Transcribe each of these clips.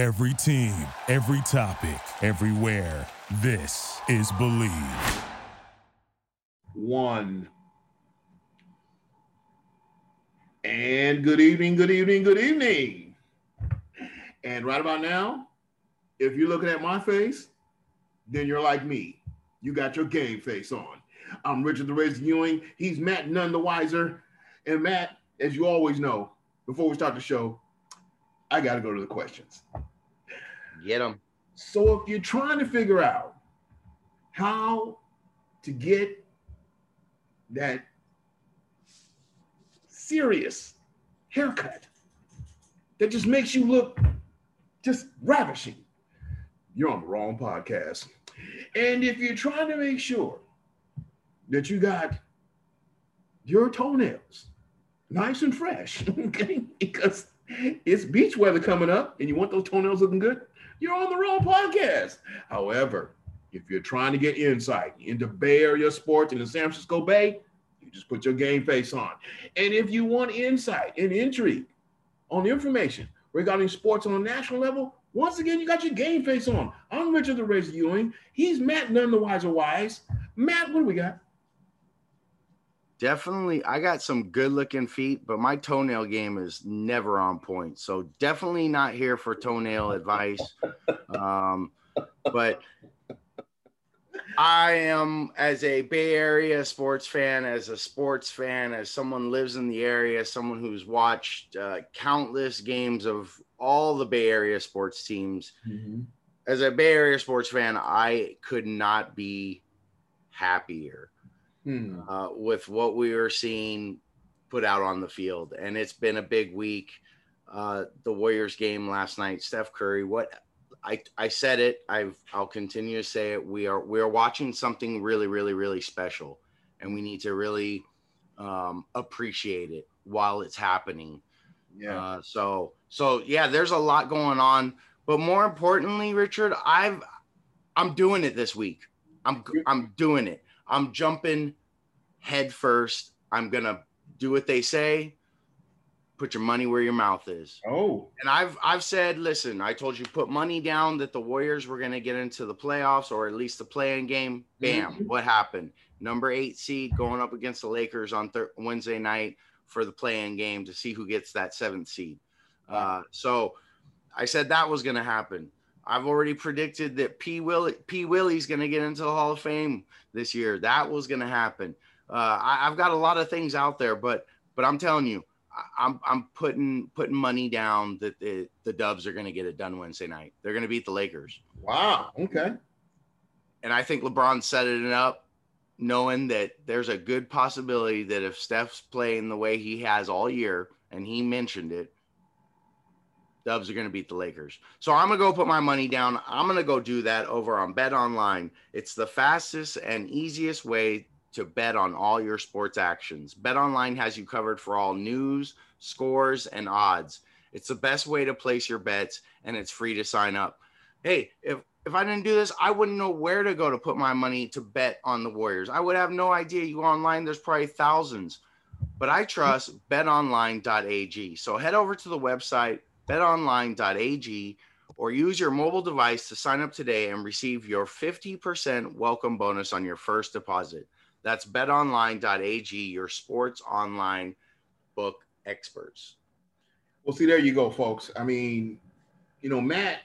Every team, every topic, everywhere. This is Believe. One. And good evening, good evening, good evening. And right about now, if you're looking at my face, then you're like me. You got your game face on. I'm Richard the Razor Ewing. He's Matt None the Wiser. And Matt, as you always know, before we start the show, I got to go to the questions. Get them. So if you're trying to figure out how to get that serious haircut that just makes you look just ravishing, you're on the wrong podcast. And if you're trying to make sure that you got your toenails nice and fresh, okay, because it's beach weather coming up and you want those toenails looking good, you're on the wrong podcast. However, if you're trying to get insight into Bay Area sports in the San Francisco Bay, you just put your game face on. And if you want insight and intrigue on information regarding sports on a national level, once again, you got your game face on. I'm Richard the Razor Ewing. He's Matt None the Wiser Wise. Matt, what do we got? Definitely, I got some good looking feet, but my toenail game is never on point. So definitely not here for toenail advice. Um, but I am, as a Bay Area sports fan, as a sports fan, as someone lives in the area, someone who's watched uh, countless games of all the Bay Area sports teams. Mm-hmm. As a Bay Area sports fan, I could not be happier hmm. uh, with what we were seeing put out on the field. And it's been a big week. Uh, the Warriors game last night, Steph Curry, what I, I said it, I've, I'll continue to say it. We are, we are watching something really, really, really special and we need to really um, appreciate it while it's happening. Yeah. Uh, so, so yeah, there's a lot going on, but more importantly, Richard, I've, I'm doing it this week. I'm, I'm doing it. I'm jumping head first. I'm gonna do what they say. Put your money where your mouth is. Oh. And I've I've said, listen, I told you put money down that the Warriors were gonna get into the playoffs or at least the play-in game. Bam! Mm-hmm. What happened? Number eight seed going up against the Lakers on thir- Wednesday night for the play-in game to see who gets that seventh seed. Uh, so I said that was going to happen. I've already predicted that P. Willie P. Willie's going to get into the Hall of Fame this year. That was going to happen. Uh, I, have got a lot of things out there, but but I'm telling you, I, I'm I'm putting putting money down that the, the Dubs are going to get it done Wednesday night. They're going to beat the Lakers. Wow. Okay. And I think LeBron set it up, knowing that there's a good possibility that if Steph's playing the way he has all year, and he mentioned it, Dubs are going to beat the Lakers. So I'm going to go put my money down. I'm going to go do that over on Bet Online. It's the fastest and easiest way to bet on all your sports actions. Bet Online has you covered for all news, scores, and odds. It's the best way to place your bets and it's free to sign up. Hey, if if I didn't do this, I wouldn't know where to go to put my money to bet on the Warriors. I would have no idea. You go online, there's probably thousands. But I trust betonline.ag. So head over to the website betonline.ag or use your mobile device to sign up today and receive your 50% welcome bonus on your first deposit. That's betonline.ag, your sports online book experts. Well, see, there you go, folks. I mean, you know, Matt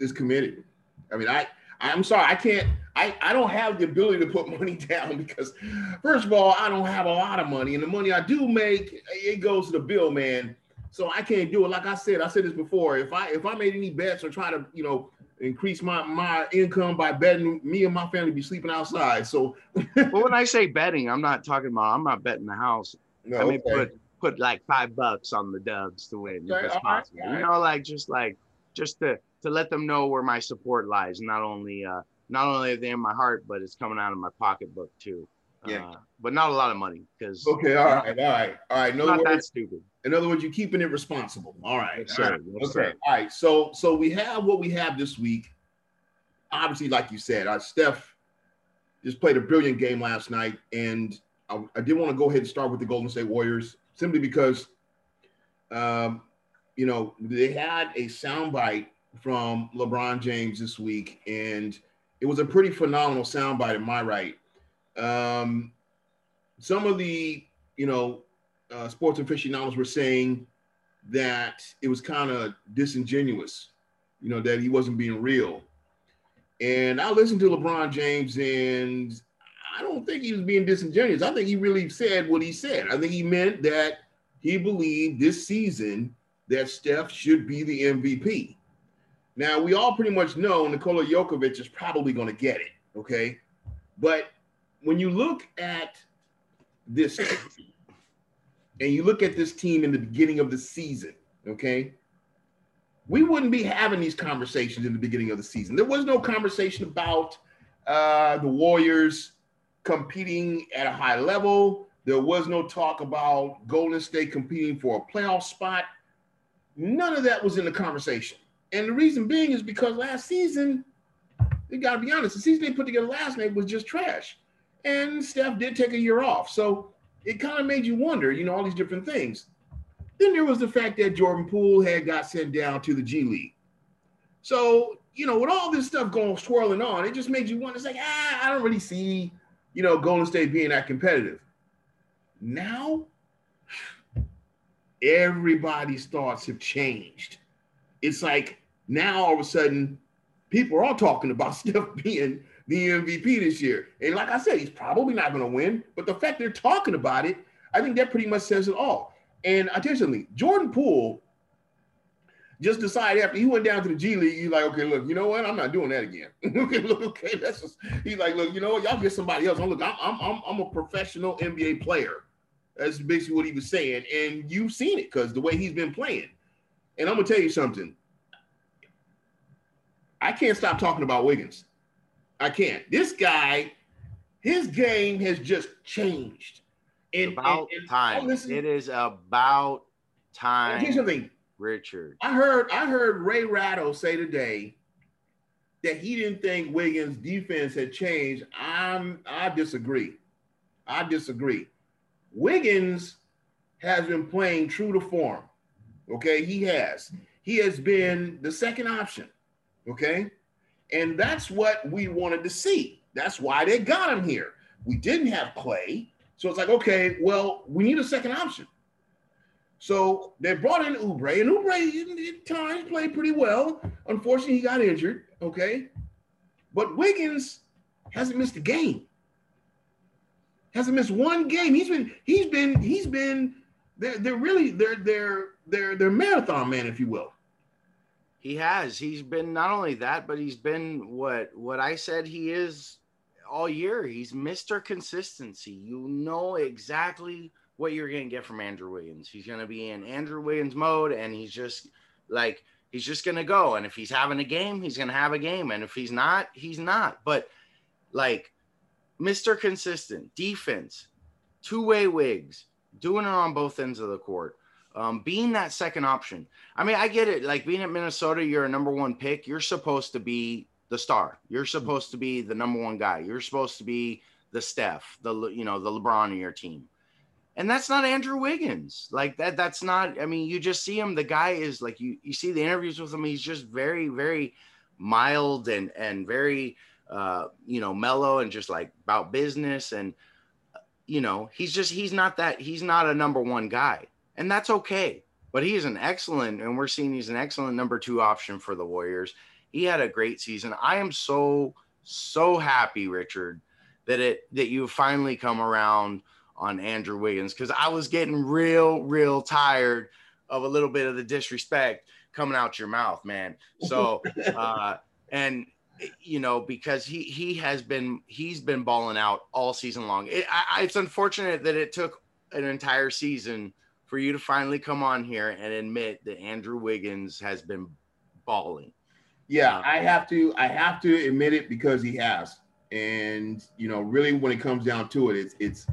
is committed. I mean, I I'm sorry, I can't, I, I don't have the ability to put money down because first of all, I don't have a lot of money. And the money I do make, it goes to the bill, man. So I can't do it. Like I said, I said this before. If I if I made any bets or try to, you know, increase my my income by betting, me and my family be sleeping outside. So well, when I say betting, I'm not talking about I'm not betting the house. No, I mean okay. put put like five bucks on the Dubs to win okay, if it's possible. Right, you know, like just like just to to let them know where my support lies. Not only uh not only are they in my heart, but it's coming out of my pocketbook too. Yeah. Uh, but not a lot of money because okay, all right, all right, all right. No not that stupid. In other words, you're keeping it responsible. All right. Yes, all right. Yes, okay. Sir. All right. So so we have what we have this week. Obviously, like you said, uh, Steph just played a brilliant game last night, and I, I did want to go ahead and start with the Golden State Warriors simply because, um, you know, they had a soundbite from LeBron James this week, and it was a pretty phenomenal soundbite. Am my right? Um, some of the you know uh, sports aficionados were saying that it was kind of disingenuous, you know, that he wasn't being real. And I listened to LeBron James, and I don't think he was being disingenuous. I think he really said what he said. I think he meant that he believed this season that Steph should be the MVP. Now, we all pretty much know Nikola Jokovic is probably going to get it, okay? But when you look at this and you look at this team in the beginning of the season, okay, we wouldn't be having these conversations in the beginning of the season. There was no conversation about uh, the Warriors competing at a high level. There was no talk about Golden State competing for a playoff spot. None of that was in the conversation. And the reason being is because last season, you got to be honest, the season they put together last night was just trash. And Steph did take a year off. So it kind of made you wonder, you know, all these different things. Then there was the fact that Jordan Poole had got sent down to the G League. So, you know, with all this stuff going swirling on, it just made you wonder. It's like, ah, I don't really see, you know, Golden State being that competitive. Now, everybody's thoughts have changed. It's like now all of a sudden, people are all talking about Steph being the MVP this year. And like I said, he's probably not going to win, but the fact they're talking about it, I think that pretty much says it all. And something, Jordan Poole just decided after he went down to the G League, he's like, okay, look, you know what? I'm not doing that again. okay, look, okay, that's just he's like, look, you know what? Y'all get somebody else. I'm look, I'm I'm I'm a professional NBA player. That's basically what he was saying, and you've seen it because the way he's been playing. And I'm gonna tell you something. I can't stop talking about Wiggins. I can't. This guy, his game has just changed. And, about and, and time. It is about time. Here's something, Richard. I heard I heard Ray Ratto say today that he didn't think Wiggins' defense had changed. I'm I disagree. I disagree. Wiggins has been playing true to form. Okay, he has. He has been the second option. Okay. And that's what we wanted to see. That's why they got him here. We didn't have Clay. So it's like, okay, well, we need a second option. So they brought in Oubre, and Oubre at times played pretty well. Unfortunately, he got injured. Okay. But Wiggins hasn't missed a game. Hasn't missed one game. He's been, he's been, he's been, they're, they're really, they're, they're, they're, they're marathon man, if you will. He has. He's been not only that, but he's been what what I said he is all year. He's Mr. Consistency. You know exactly what you're going to get from Andrew Williams. He's going to be in Andrew Williams mode and he's just like he's just going to go and if he's having a game, he's going to have a game and if he's not, he's not. But like Mr. Consistent, defense, two-way wigs, doing it on both ends of the court um, being that second option. I mean, I get it. Like being at Minnesota, you're a number one pick. You're supposed to be the star. You're supposed to be the number one guy. You're supposed to be the Steph, the you know the LeBron of your team. And that's not Andrew Wiggins. Like that. That's not. I mean, you just see him. The guy is like you. You see the interviews with him. He's just very, very mild and and very uh, you know mellow and just like about business and you know he's just he's not that he's not a number one guy and that's okay. But he is an excellent, and we're seeing he's an excellent number two option for the Warriors. He had a great season. I am so so happy, Richard, that it that you finally come around on Andrew Wiggins because I was getting real, real tired of a little bit of the disrespect coming out your mouth, man. So, uh, and you know because he he has been he's been balling out all season long. It, I, it's unfortunate that it took an entire season for you to finally come on here and admit that Andrew Wiggins has been balling. Yeah, uh, I have to I have to admit it because he has. And you know, really when it comes down to it, it's it's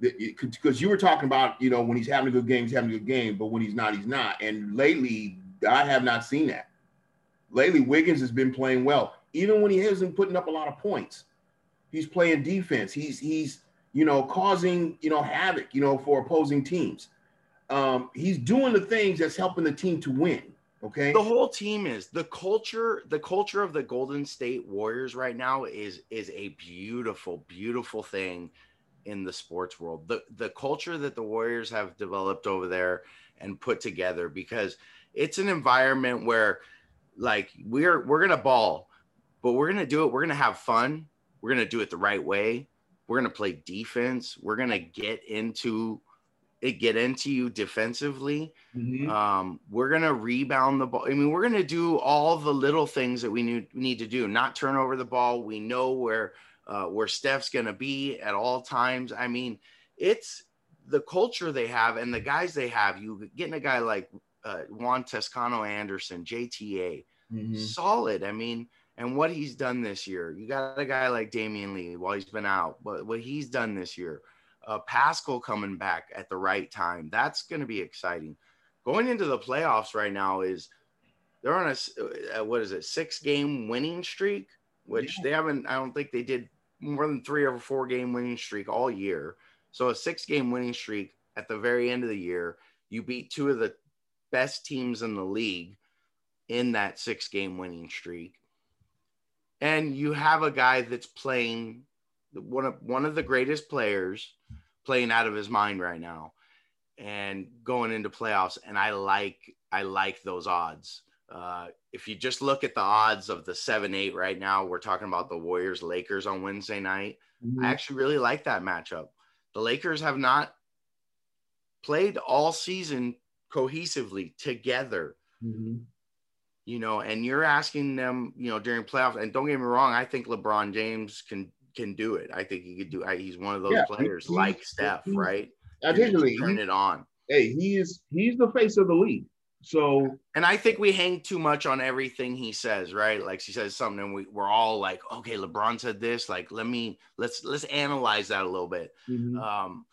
because you were talking about, you know, when he's having a good game, he's having a good game, but when he's not, he's not. And lately, I have not seen that. Lately, Wiggins has been playing well, even when he isn't putting up a lot of points. He's playing defense. He's he's you know causing you know havoc you know for opposing teams um, he's doing the things that's helping the team to win. Okay. The whole team is the culture. The culture of the Golden State Warriors right now is is a beautiful, beautiful thing in the sports world. The the culture that the Warriors have developed over there and put together because it's an environment where like we're we're gonna ball, but we're gonna do it. We're gonna have fun. We're gonna do it the right way. We're gonna play defense. We're gonna get into it, get into you defensively. Mhm. Um, we're gonna rebound the ball. I mean, we're gonna do all the little things that we need need to do. Not turn over the ball. We know where uh, where Steph's gonna be at all times. I mean, it's the culture they have and the guys they have. You getting a guy like uh, Juan Toscano Anderson, JTA, Mhm. solid. I mean, and what he's done this year. You got a guy like Damion Lee while he's been out, but what he's done this year. Uh, Paschall coming back at the right time. That's going to be exciting. Going into the playoffs right now is they're on a, uh, what is it six game winning streak, which Yeah. they haven't. I don't think they did more than three or four game winning streak all year. So a six game winning streak at the very end of the year, you beat two of the best teams in the league in that six game winning streak. And you have a guy that's playing one of one of the greatest players playing out of his mind right now and going into playoffs. And I like I like those odds. Uh, if you just look at the odds of the seven eight right now, we're talking about the Warriors Lakers on Wednesday night. Mhm. I actually really like that matchup. The Lakers have not played all season cohesively together, Mhm. you know, and you're asking them, you know, during playoffs. And don't get me wrong, I think LeBron James can can do it. I think he could do. I, he's one of those Yeah, players he- like Steph, he's- right? I Can tell you, just turn he- it on. hey, he is he's the face of the league. So And I think we hang too much on everything he says, right? Like he says something, and we, we're all like, okay, LeBron said this. Like, let me let's let's analyze that a little bit. mhm. um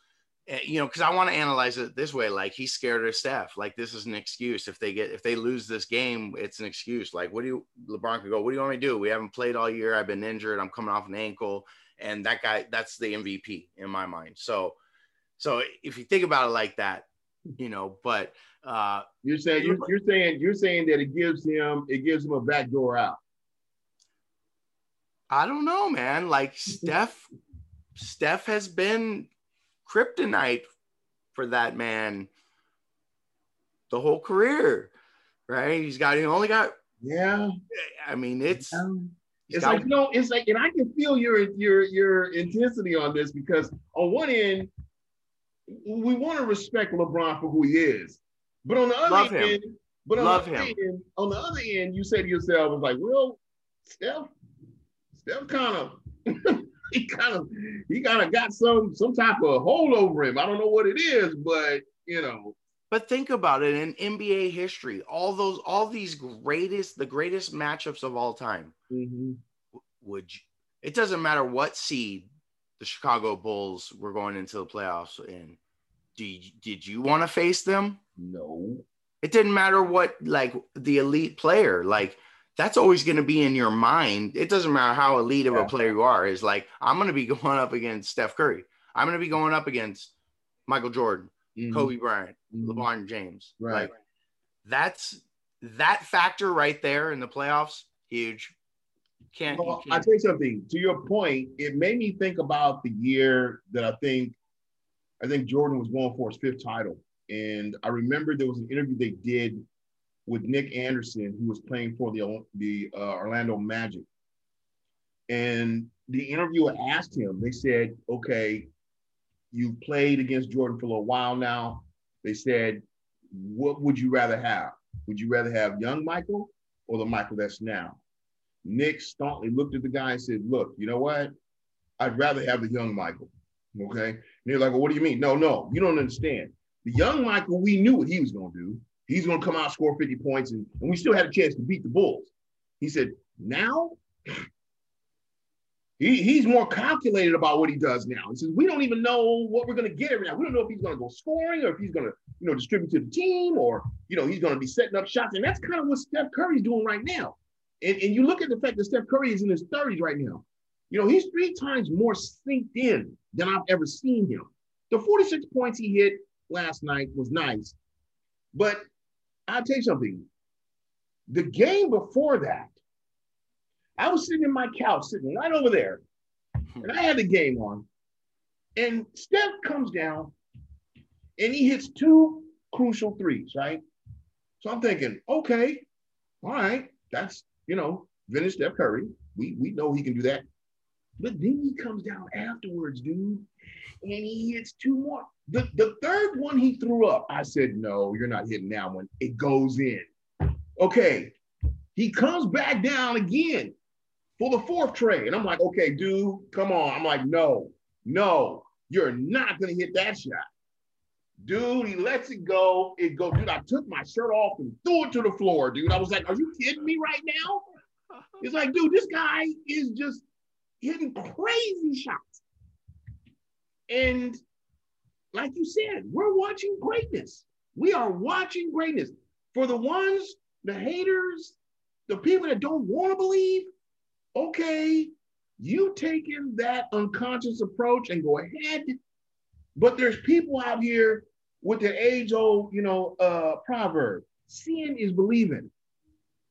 you know because i want to analyze it this way like he's scared of steph like this is an excuse if they get if they lose this game it's an excuse like what do you lebron could go what do you want me to do we haven't played all year i've been injured i'm coming off an ankle and that guy that's the mvp in my mind so so if you think about it like that you know but uh you're saying you're, you're saying you're saying that it gives him it gives him a back door out. I don't know, man. Like Steph, Steph has been kryptonite for that man the whole career, right? He's got he only got. Yeah. I mean, it's he's It's like you know, it's like, and I can feel your your your intensity on this because on one end, we want to respect LeBron for who he is, but on the other end, but on Love the other him. end, on the other end, you say to yourself, "It's like, well, Steph, Steph kind of." he kind of he kind of got some some type of hold over him. I don't know what it is, but you know, But think about it in NBA history, all those, all these greatest, the greatest matchups of all time. Mm-hmm. Would you, it doesn't matter what seed the Chicago Bulls were going into the playoffs in. Do you, did you want to face them? no. It didn't matter what like the elite player, like that's always going to be in your mind. It doesn't matter how elite of Yeah. a player you are. Is like I'm going to be going up against Steph Curry. I'm going to be going up against Michael Jordan, Mhm. Kobe Bryant, Mhm. LeBron James. Right. Like that's that factor right there in the playoffs. Huge. Can't. Well, I can't tell you something. To your point, it made me think about the year that I think, I think Jordan was going for his fifth title, and I remember there was an interview they did with Nick Anderson, who was playing for the the uh, Orlando Magic, and the interviewer asked him. They said, "Okay, you've played against Jordan for a little while now." They said, "What would you rather have? Would you rather have young Michael or the Michael that's now?" Nick staunchly looked at the guy and said, Look, you know what? I'd rather have the young Michael. Okay. And they're like, well, what do you mean? No, no, you don't understand. The young Michael, we knew what he was going to do. He's going to come out, score 50 points, and, and we still had a chance to beat the Bulls. He said, now he, he's more calculated about what he does now. He says, we don't even know what we're going to get every now. We don't know if he's going to go scoring or if he's going to, you know, distribute to the team or, you know, he's going to be setting up shots. And that's kind of what Steph Curry's doing right now. And, and you look at the fact that Steph Curry is in his 30s right now. You know, he's three times more synced in than I've ever seen him. The 46 points he hit last night was nice. But I'll tell you something. The game before that, I was sitting in my couch, sitting right over there, and I had the game on. And Steph comes down and he hits two crucial threes, right? So I'm thinking, okay, all right, that's you know, vintage Steph Curry. We we know he can do that. But then he comes down afterwards, dude, and he hits two more. The, the third one he threw up, I said, no, you're not hitting that one. It goes in. Okay. He comes back down again for the fourth trey. And I'm like, okay, dude, come on. I'm like, no, no, you're not going to hit that shot. Dude, he lets it go. It go, dude. I took my shirt off and threw it to the floor, dude. I was like, are you kidding me right now? It's like, dude, this guy is just hitting crazy shots. And like you said, we're watching greatness. We are watching greatness. For the ones, the haters, the people that don't want to believe, okay, you taking that unconscious approach and go ahead. But there's people out here with the age-old, you know, uh, proverb: "Seeing is believing."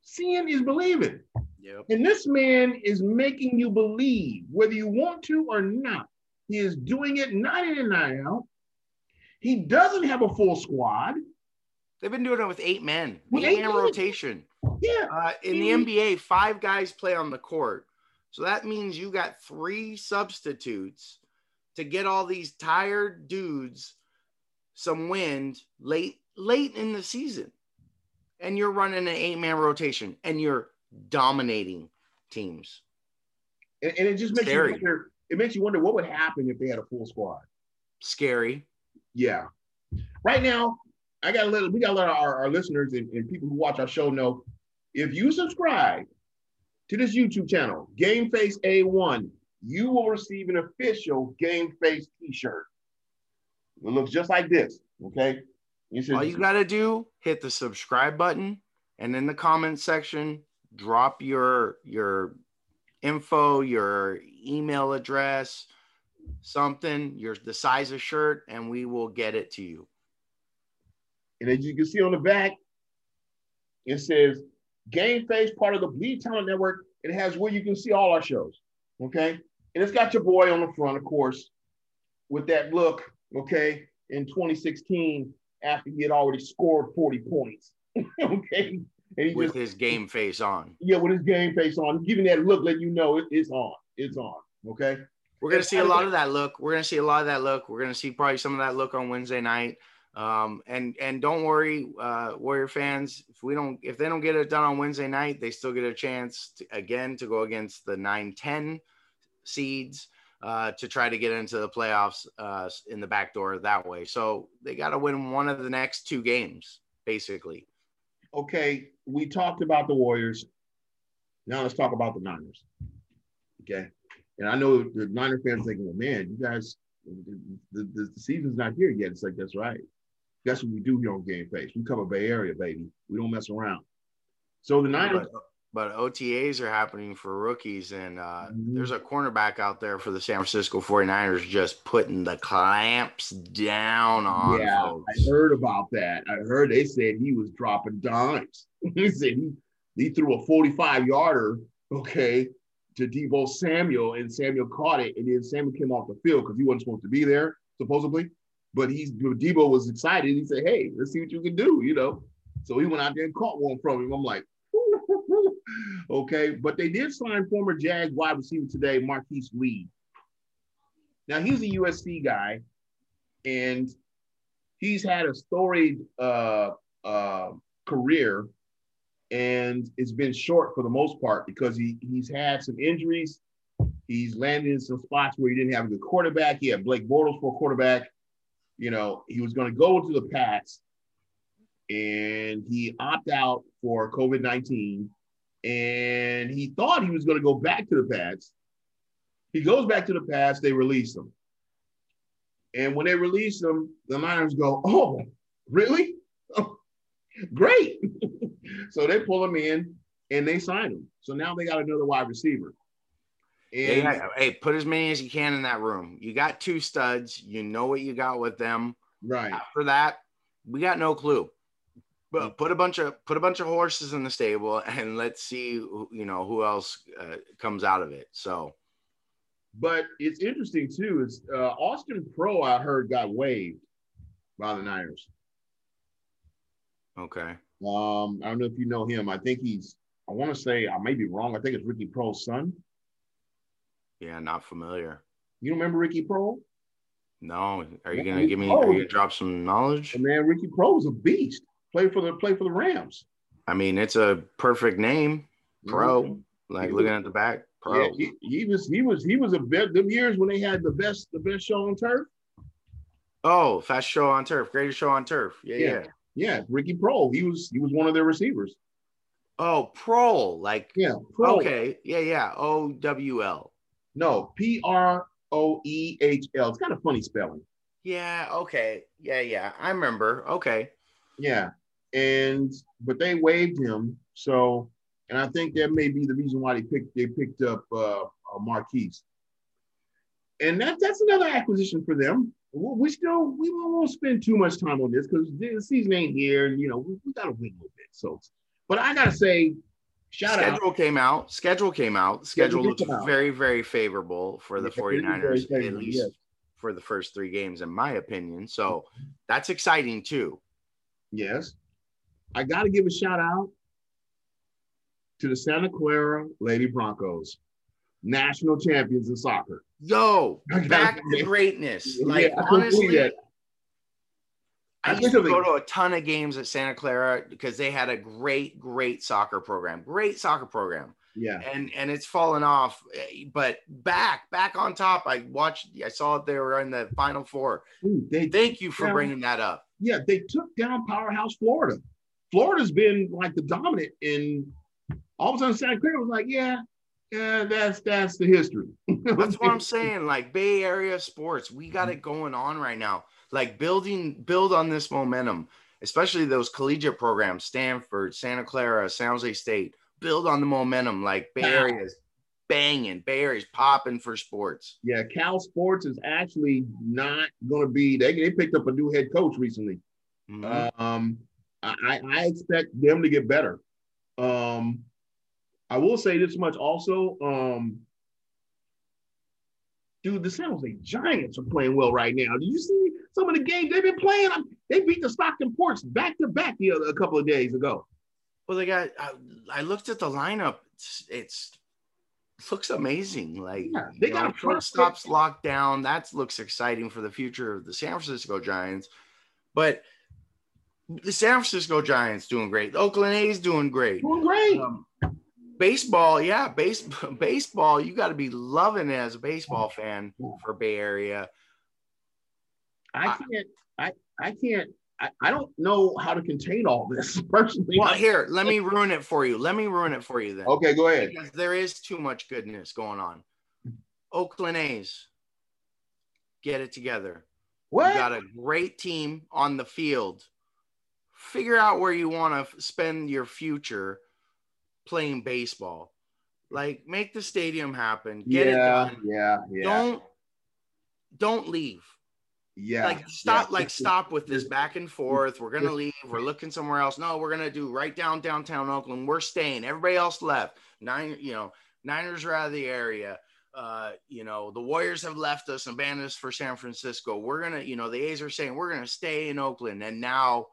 Seeing is believing. Yep. And this man is making you believe, whether you want to or not. He is doing it night in and night out. He doesn't have a full squad. They've been doing it with eight men, With eight eight man rotation. Yeah. Uh, in the. NBA, five guys play on the court. So that means you got three substitutes to get all these tired dudes some wind late late in the season. And you're running an eight-man rotation and you're dominating teams. And, and it just makes Scary. you wonder, it makes you wonder what would happen if they had a full squad. Scary. Yeah. Right now, I gotta let we gotta let our, our listeners and, and people who watch our show know if you subscribe to this YouTube channel, Game Face A1, you will receive an official Game Face t-shirt. It looks just like this. Okay. You should- All you got to do, hit the subscribe button and in the comment section, drop your your info, your email address, something, your the size of shirt and we will get it to you. And as you can see on the back, it says Game Face, part of the Bleed Talent Network. It has where you can see all our shows. Okay. And it's got your boy on the front, of course, with that look, okay, in 2016 after he had already scored 40 points. okay. And he with just, his game face on. yeah, with his game face on, giving that look, letting you know it, it's on. It's on. Okay. We're gonna see a lot of that look. We're gonna see a lot of that look. We're gonna see probably some of that look on Wednesday night. Um, and and don't worry, uh, Warrior fans. If we don't, if they don't get it done on Wednesday night, they still get a chance to, again to go against the 9-10 seeds uh, to try to get into the playoffs uh, in the back door that way. So they got to win one of the next two games, basically. okay, we talked about the Warriors. Now let's talk about the Niners. Okay. And I know the Niner fans thinking, well, man, you guys, the, the, the season's not here yet. It's like, that's right. That's what we do here on Game Face. We cover Bay Area, baby. We don't mess around. So the Niners, But, but OTAs are happening for rookies, and uh, Mhm. there's a cornerback out there for the San Francisco 49ers just putting the clamps down on yeah, folks. I heard about that. I heard they said he was dropping dimes. he said he, he threw a 45 yarder, okay, to Deebo Samuel, and Samuel caught it, and then Samuel came off the field because he wasn't supposed to be there, supposedly. But he's Deebo was excited. He said, Hey, let's see what you can do, you know. So he went out there and caught one from him. I'm like, okay. But they did sign former Jag wide receiver today, Marquise Lee. Now he's a USC guy, and he's had a storied uh, uh, career, and it's been short for the most part because he he's had some injuries. He's landed in some spots where he didn't have a good quarterback. He had Blake Bortles for a quarterback. You know, he was going to go to the Pats, and he opted out for COVID nineteen, and he thought he was going to go back to the Pats. He goes back to the Pats. They release him. And when they release him, the Niners go, "Oh, really? Great!" so they pull him in and they sign him. So now they got another wide receiver. And Yeah, hey, put as many as you can in that room. You got two studs. You know what you got with them. right, After that, we got no clue. But put a bunch of put a bunch of horses in the stable, and let's see, who- you know, who else uh, comes out of it. So But it's interesting too. Is uh, Austin Proehl I heard got waived by the Niners. Okay, Um, I don't know if you know him. I think he's. I want to say I may be wrong. I think it's Ricky Proehl's son. yeah, not familiar. You remember Ricky Proehl? No, are you Yeah, gonna give me? Are you gonna drop some knowledge? And man, Ricky Proehl was a beast. Played for the play for the Rams. I mean, it's a perfect name, Pro. Like He looking at the back, pro. Yeah, he, he was he was he was a bit them years when they had the best the best show on turf. Oh, fast show on turf, greatest show on turf. Yeah, Yeah. yeah. Yeah, Ricky Proehl. He was he was one of their receivers. Oh, pro, like Yeah, Pro. okay, yeah, yeah. O W L. No, P R O E H L. It's kind of funny spelling. Yeah, okay, yeah, yeah. I remember. Okay, Yeah, and but they waived him. So, and I think that may be the reason why they picked they picked up uh, uh Marquise. And that that's another acquisition for them. We still we won't spend too much time on this because the season ain't here. And, you know, we, we got to win a little bit. So, but I gotta say, shout out. schedule came out. Schedule came out. Schedule Schedule looks very, very favorable for the Yeah, it is 49ers, at least yes. for the first three games, in my opinion. So that's exciting too. Yes. I got to give a shout out to the Santa Clara Lady Broncos, national champions in soccer. Yo, back to greatness. Like I honestly. I I used to go to a ton of games at Santa Clara because they had a great, great soccer program. Great soccer program. Yeah. and and it's fallen off eh, but back back on top i watched i saw they were in the final four Dude, they, thank you for Yeah. bringing that up yeah, they took down powerhouse Florida. Florida's been like the dominant in all of a sudden Santa Clara was like, yeah, yeah, that's that's the history. that's what i'm saying like bay area sports we got it going on right now like building build on this momentum especially those collegiate programs stanford santa clara san jose state build on the momentum like bay Wow. area's banging bay area's popping for sports Yeah, Cal Sports is actually not going to be. They, they picked up a new head coach recently. Mhm. Um, I I expect them to get better. Um, I will say this much also. Um, dude, the San Jose Giants are playing well right now. Do you see some of the games they've been playing? They beat the Stockton Ports back to back the other, a couple of days ago. Well, they got. I, I looked at the lineup. It's, it's looks amazing. Like Yeah, they got know, a shortstops locked down. That looks exciting for the future of the San Francisco Giants. But the San Francisco Giants doing great. The Oakland A's doing great. Doing great. Um, baseball, yeah, base baseball. You got to be loving it as a baseball fan for Bay Area. I I- can't. I I can't. I, I don't know how to contain all this personally. Well, here, let me ruin it for you. Let me ruin it for you then. okay, go ahead. because there is too much goodness going on. Oakland A's, get it together. What? You got a great team on the field. Figure out where you want to spend your future playing baseball. Like make the stadium happen. Get it yeah, done. yeah, yeah, Don't don't leave. yeah. like stop yeah. like stop with this back and forth. We're gonna leave. We're looking somewhere else. No, we're gonna do right down downtown Oakland. We're staying. Everybody else left. Nine, you know, Niners are out of the area. Uh, you know, the Warriors have left us and abandoned us for San Francisco. We're gonna, you know, the A's are saying we're gonna stay in Oakland, and now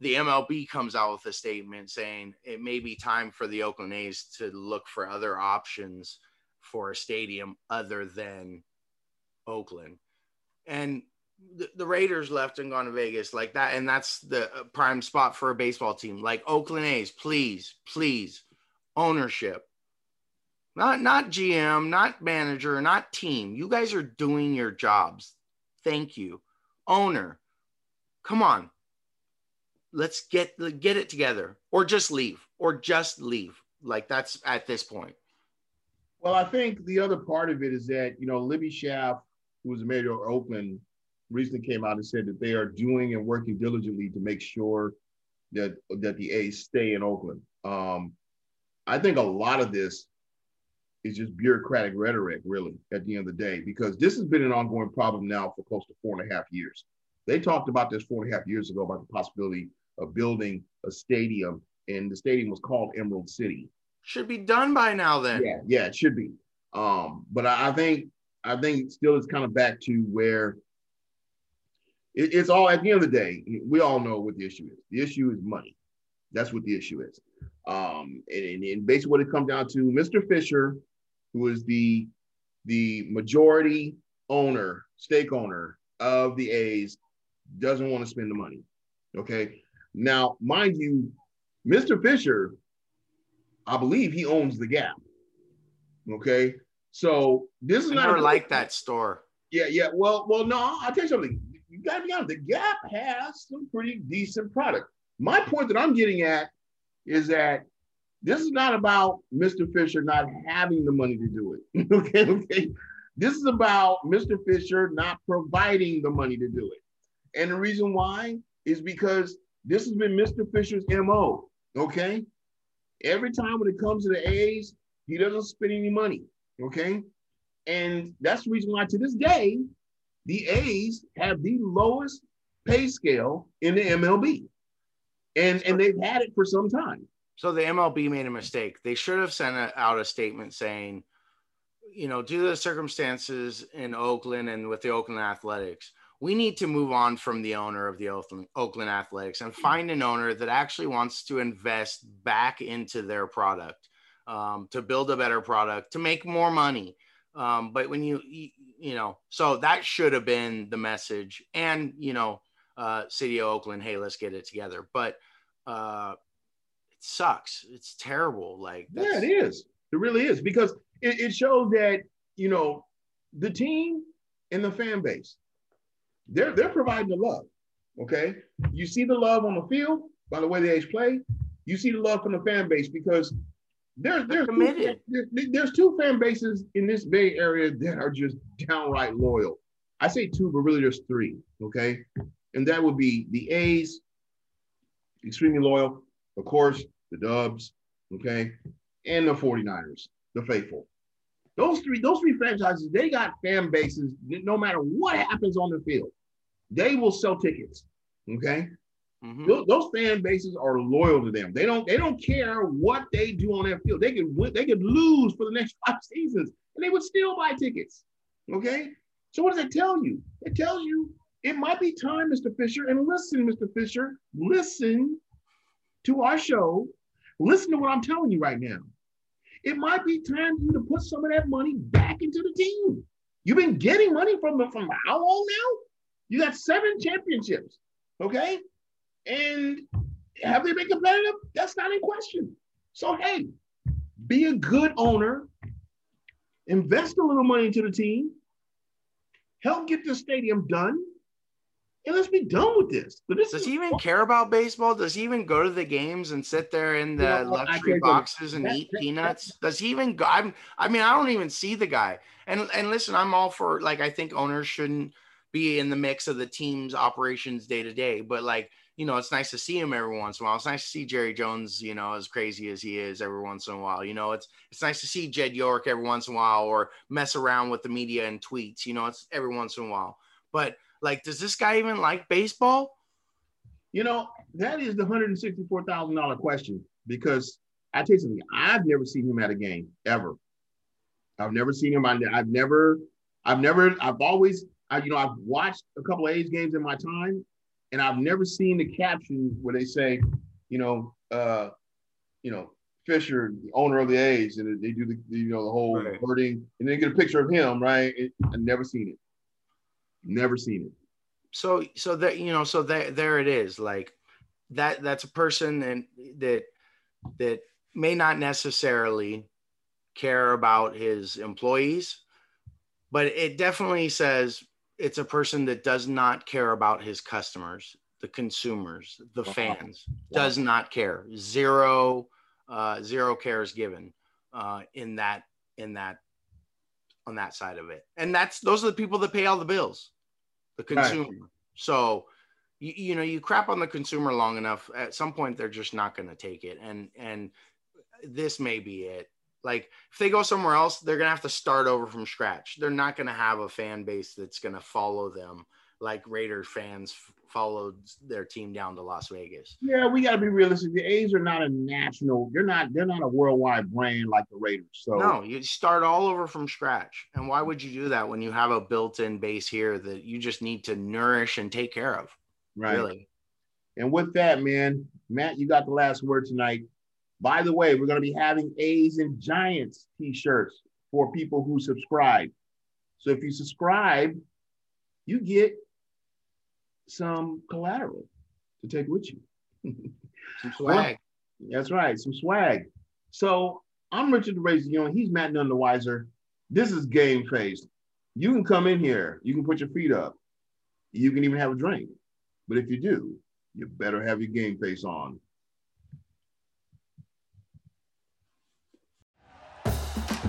the MLB comes out with a statement saying it may be time for the Oakland A's to look for other options for a stadium other than Oakland. And the, the Raiders left and gone to Vegas like that. And that's the uh, prime spot for a baseball team. Like Oakland A's, please, please, ownership. Not not GM, not manager, not team. You guys are doing your jobs. Thank you. Owner. Come on let's get get it together or just leave or just leave like that's at this point Well, I think the other part of it is that you know Libby Schaaf, who was the mayor of Oakland, recently came out and said that they are doing and working diligently to make sure that that the A's stay in Oakland. Um, I think a lot of this is just bureaucratic rhetoric, really, at the end of the day, because this has been an ongoing problem now for close to four and a half years. They talked about this four and a half years ago about the possibility of building a stadium, and the stadium was called Emerald City. Should be done by now then. Yeah, yeah, it should be. Um, but I, I think I think still it's kind of back to where it, it's all at the end of the day, we all know what the issue is. The issue is money. That's what the issue is. Um, and, and basically what it comes down to, Mr. Fisher, who is the the majority owner, stake owner of the A's, doesn't want to spend the money. Okay. Now, mind you, Mr. Fisher, I believe he owns the Gap. Okay. So this is I not never liked that store. yeah, yeah. Well, well, no, I'll tell you something. You gotta be honest, the Gap has some pretty decent product. My point that I'm getting at is that this is not about Mr. Fisher not having the money to do it. okay, okay. This is about Mr. Fisher not providing the money to do it. And the reason why is because this has been Mr. Fisher's MO. Okay. Every time when it comes to the A's, he doesn't spend any money. Okay. And that's the reason why to this day, the A's have the lowest pay scale in the MLB. And, and they've had it for some time. So the MLB made a mistake. They should have sent a, out a statement saying, you know, due to the circumstances in Oakland and with the Oakland Athletics, we need to move on from the owner of the Oakland, Athletics and find an owner that actually wants to invest back into their product, um, to build a better product, to make more money. Um, but when you, you, you know, so that should have been the message. And, you know, uh, City of Oakland, hey, let's get it together. But uh, it sucks. It's terrible. Like, Yeah, it is. It really is because it, it shows that you know the team and the fan base, they're they're providing the love. Okay, you see the love on the field by the way the A's play. You see the love from the fan base because there's there's two, there's two fan bases in this Bay Area that are just downright loyal. I say two, but really there's three. Okay, and that would be the A's, extremely loyal. Of course, the Dubs. Okay, and the 49ers, the faithful. Those three, those three franchises, they got fan bases. No matter what happens on the field, they will sell tickets. Okay, Mhm. those, those fan bases are loyal to them. They don't, they don't care what they do on that field. They could win, they could lose for the next five seasons, and they would still buy tickets. Okay, so what does it tell you? It tells you it might be time, Mr. Fisher, and listen, Mr. Fisher, listen to our show. Listen to what I'm telling you right now. It might be time for you to put some of that money back into the team. You've been getting money from from how long now? You got seven championships, okay? And have they been competitive? That's not in question. So hey, be a good owner, invest a little money into the team, help get the stadium done, and let's be done with this. But this Does he even care about baseball? Does he even go to the games and sit there in the luxury boxes and that- eat that- peanuts? Does he even go? I'm, I mean, I don't even see the guy. And and listen, I'm all for like I think owners shouldn't be in the mix of the team's operations day to day. But like you know, it's nice to see him every once in a while. It's nice to see Jerry Jones, you know, as crazy as he is every once in a while. You know, it's it's nice to see Jed York every once in a while or mess around with the media and tweets. You know, it's every once in a while. But like, does this guy even like baseball? You know, that is the $164,000 question because I tell you something, I've never seen him at a game ever. I've never seen him. I've never, I've never, I've always, I, you know, I've watched a couple of A's games in my time and I've never seen the caption where they say, you know, uh, you know, Fisher, the owner of the A's, and they do the, you know, the whole Right. wording, and they get a picture of him, right? It, I've never seen it. Never seen it. so so that you know so there there it is like that that's a person and that that may not necessarily care about his employees but it definitely says it's a person that does not care about his customers the consumers the Wow. fans does not care. Zero uh zero cares given uh in that in that on that side of it. And that's those are the people that pay all the bills the Right. consumer. So you, you know you crap on the consumer long enough at some point they're just not going to take it. And and this may be it like if they go somewhere else they're to have to start over from scratch they're not to have a fan base that's to follow them like Raiders fans f- followed their team down to Las Vegas. Yeah, we got to be realistic. The A's are not a national. They're not. They're not a worldwide brand like the Raiders. So No, you start all over from scratch. And why would you do that when you have a built-in base here that you just need to nourish and take care of? right. Really. And with that, man, Matt, you got the last word tonight. By the way, we're going to be having A's and Giants t-shirts for people who subscribe. So if you subscribe, you get some collateral to take with you. Some swag. That's right, some swag. So I'm Richard the Razor Young. He's Matt None the Wiser. This is Game Face. You can come in here. You can put your feet up. You can even have a drink. But if you do, you better have your game face on.